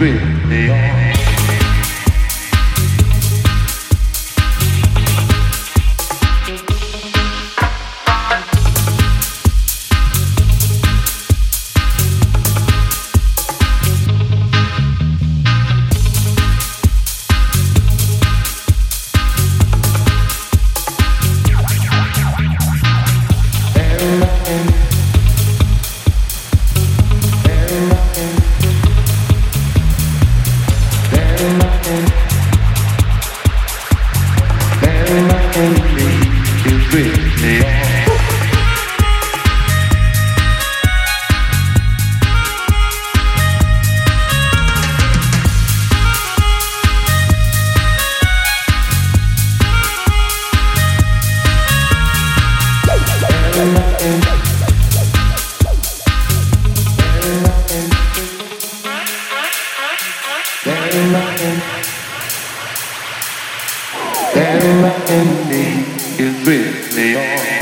be. the and I can't That me is really on.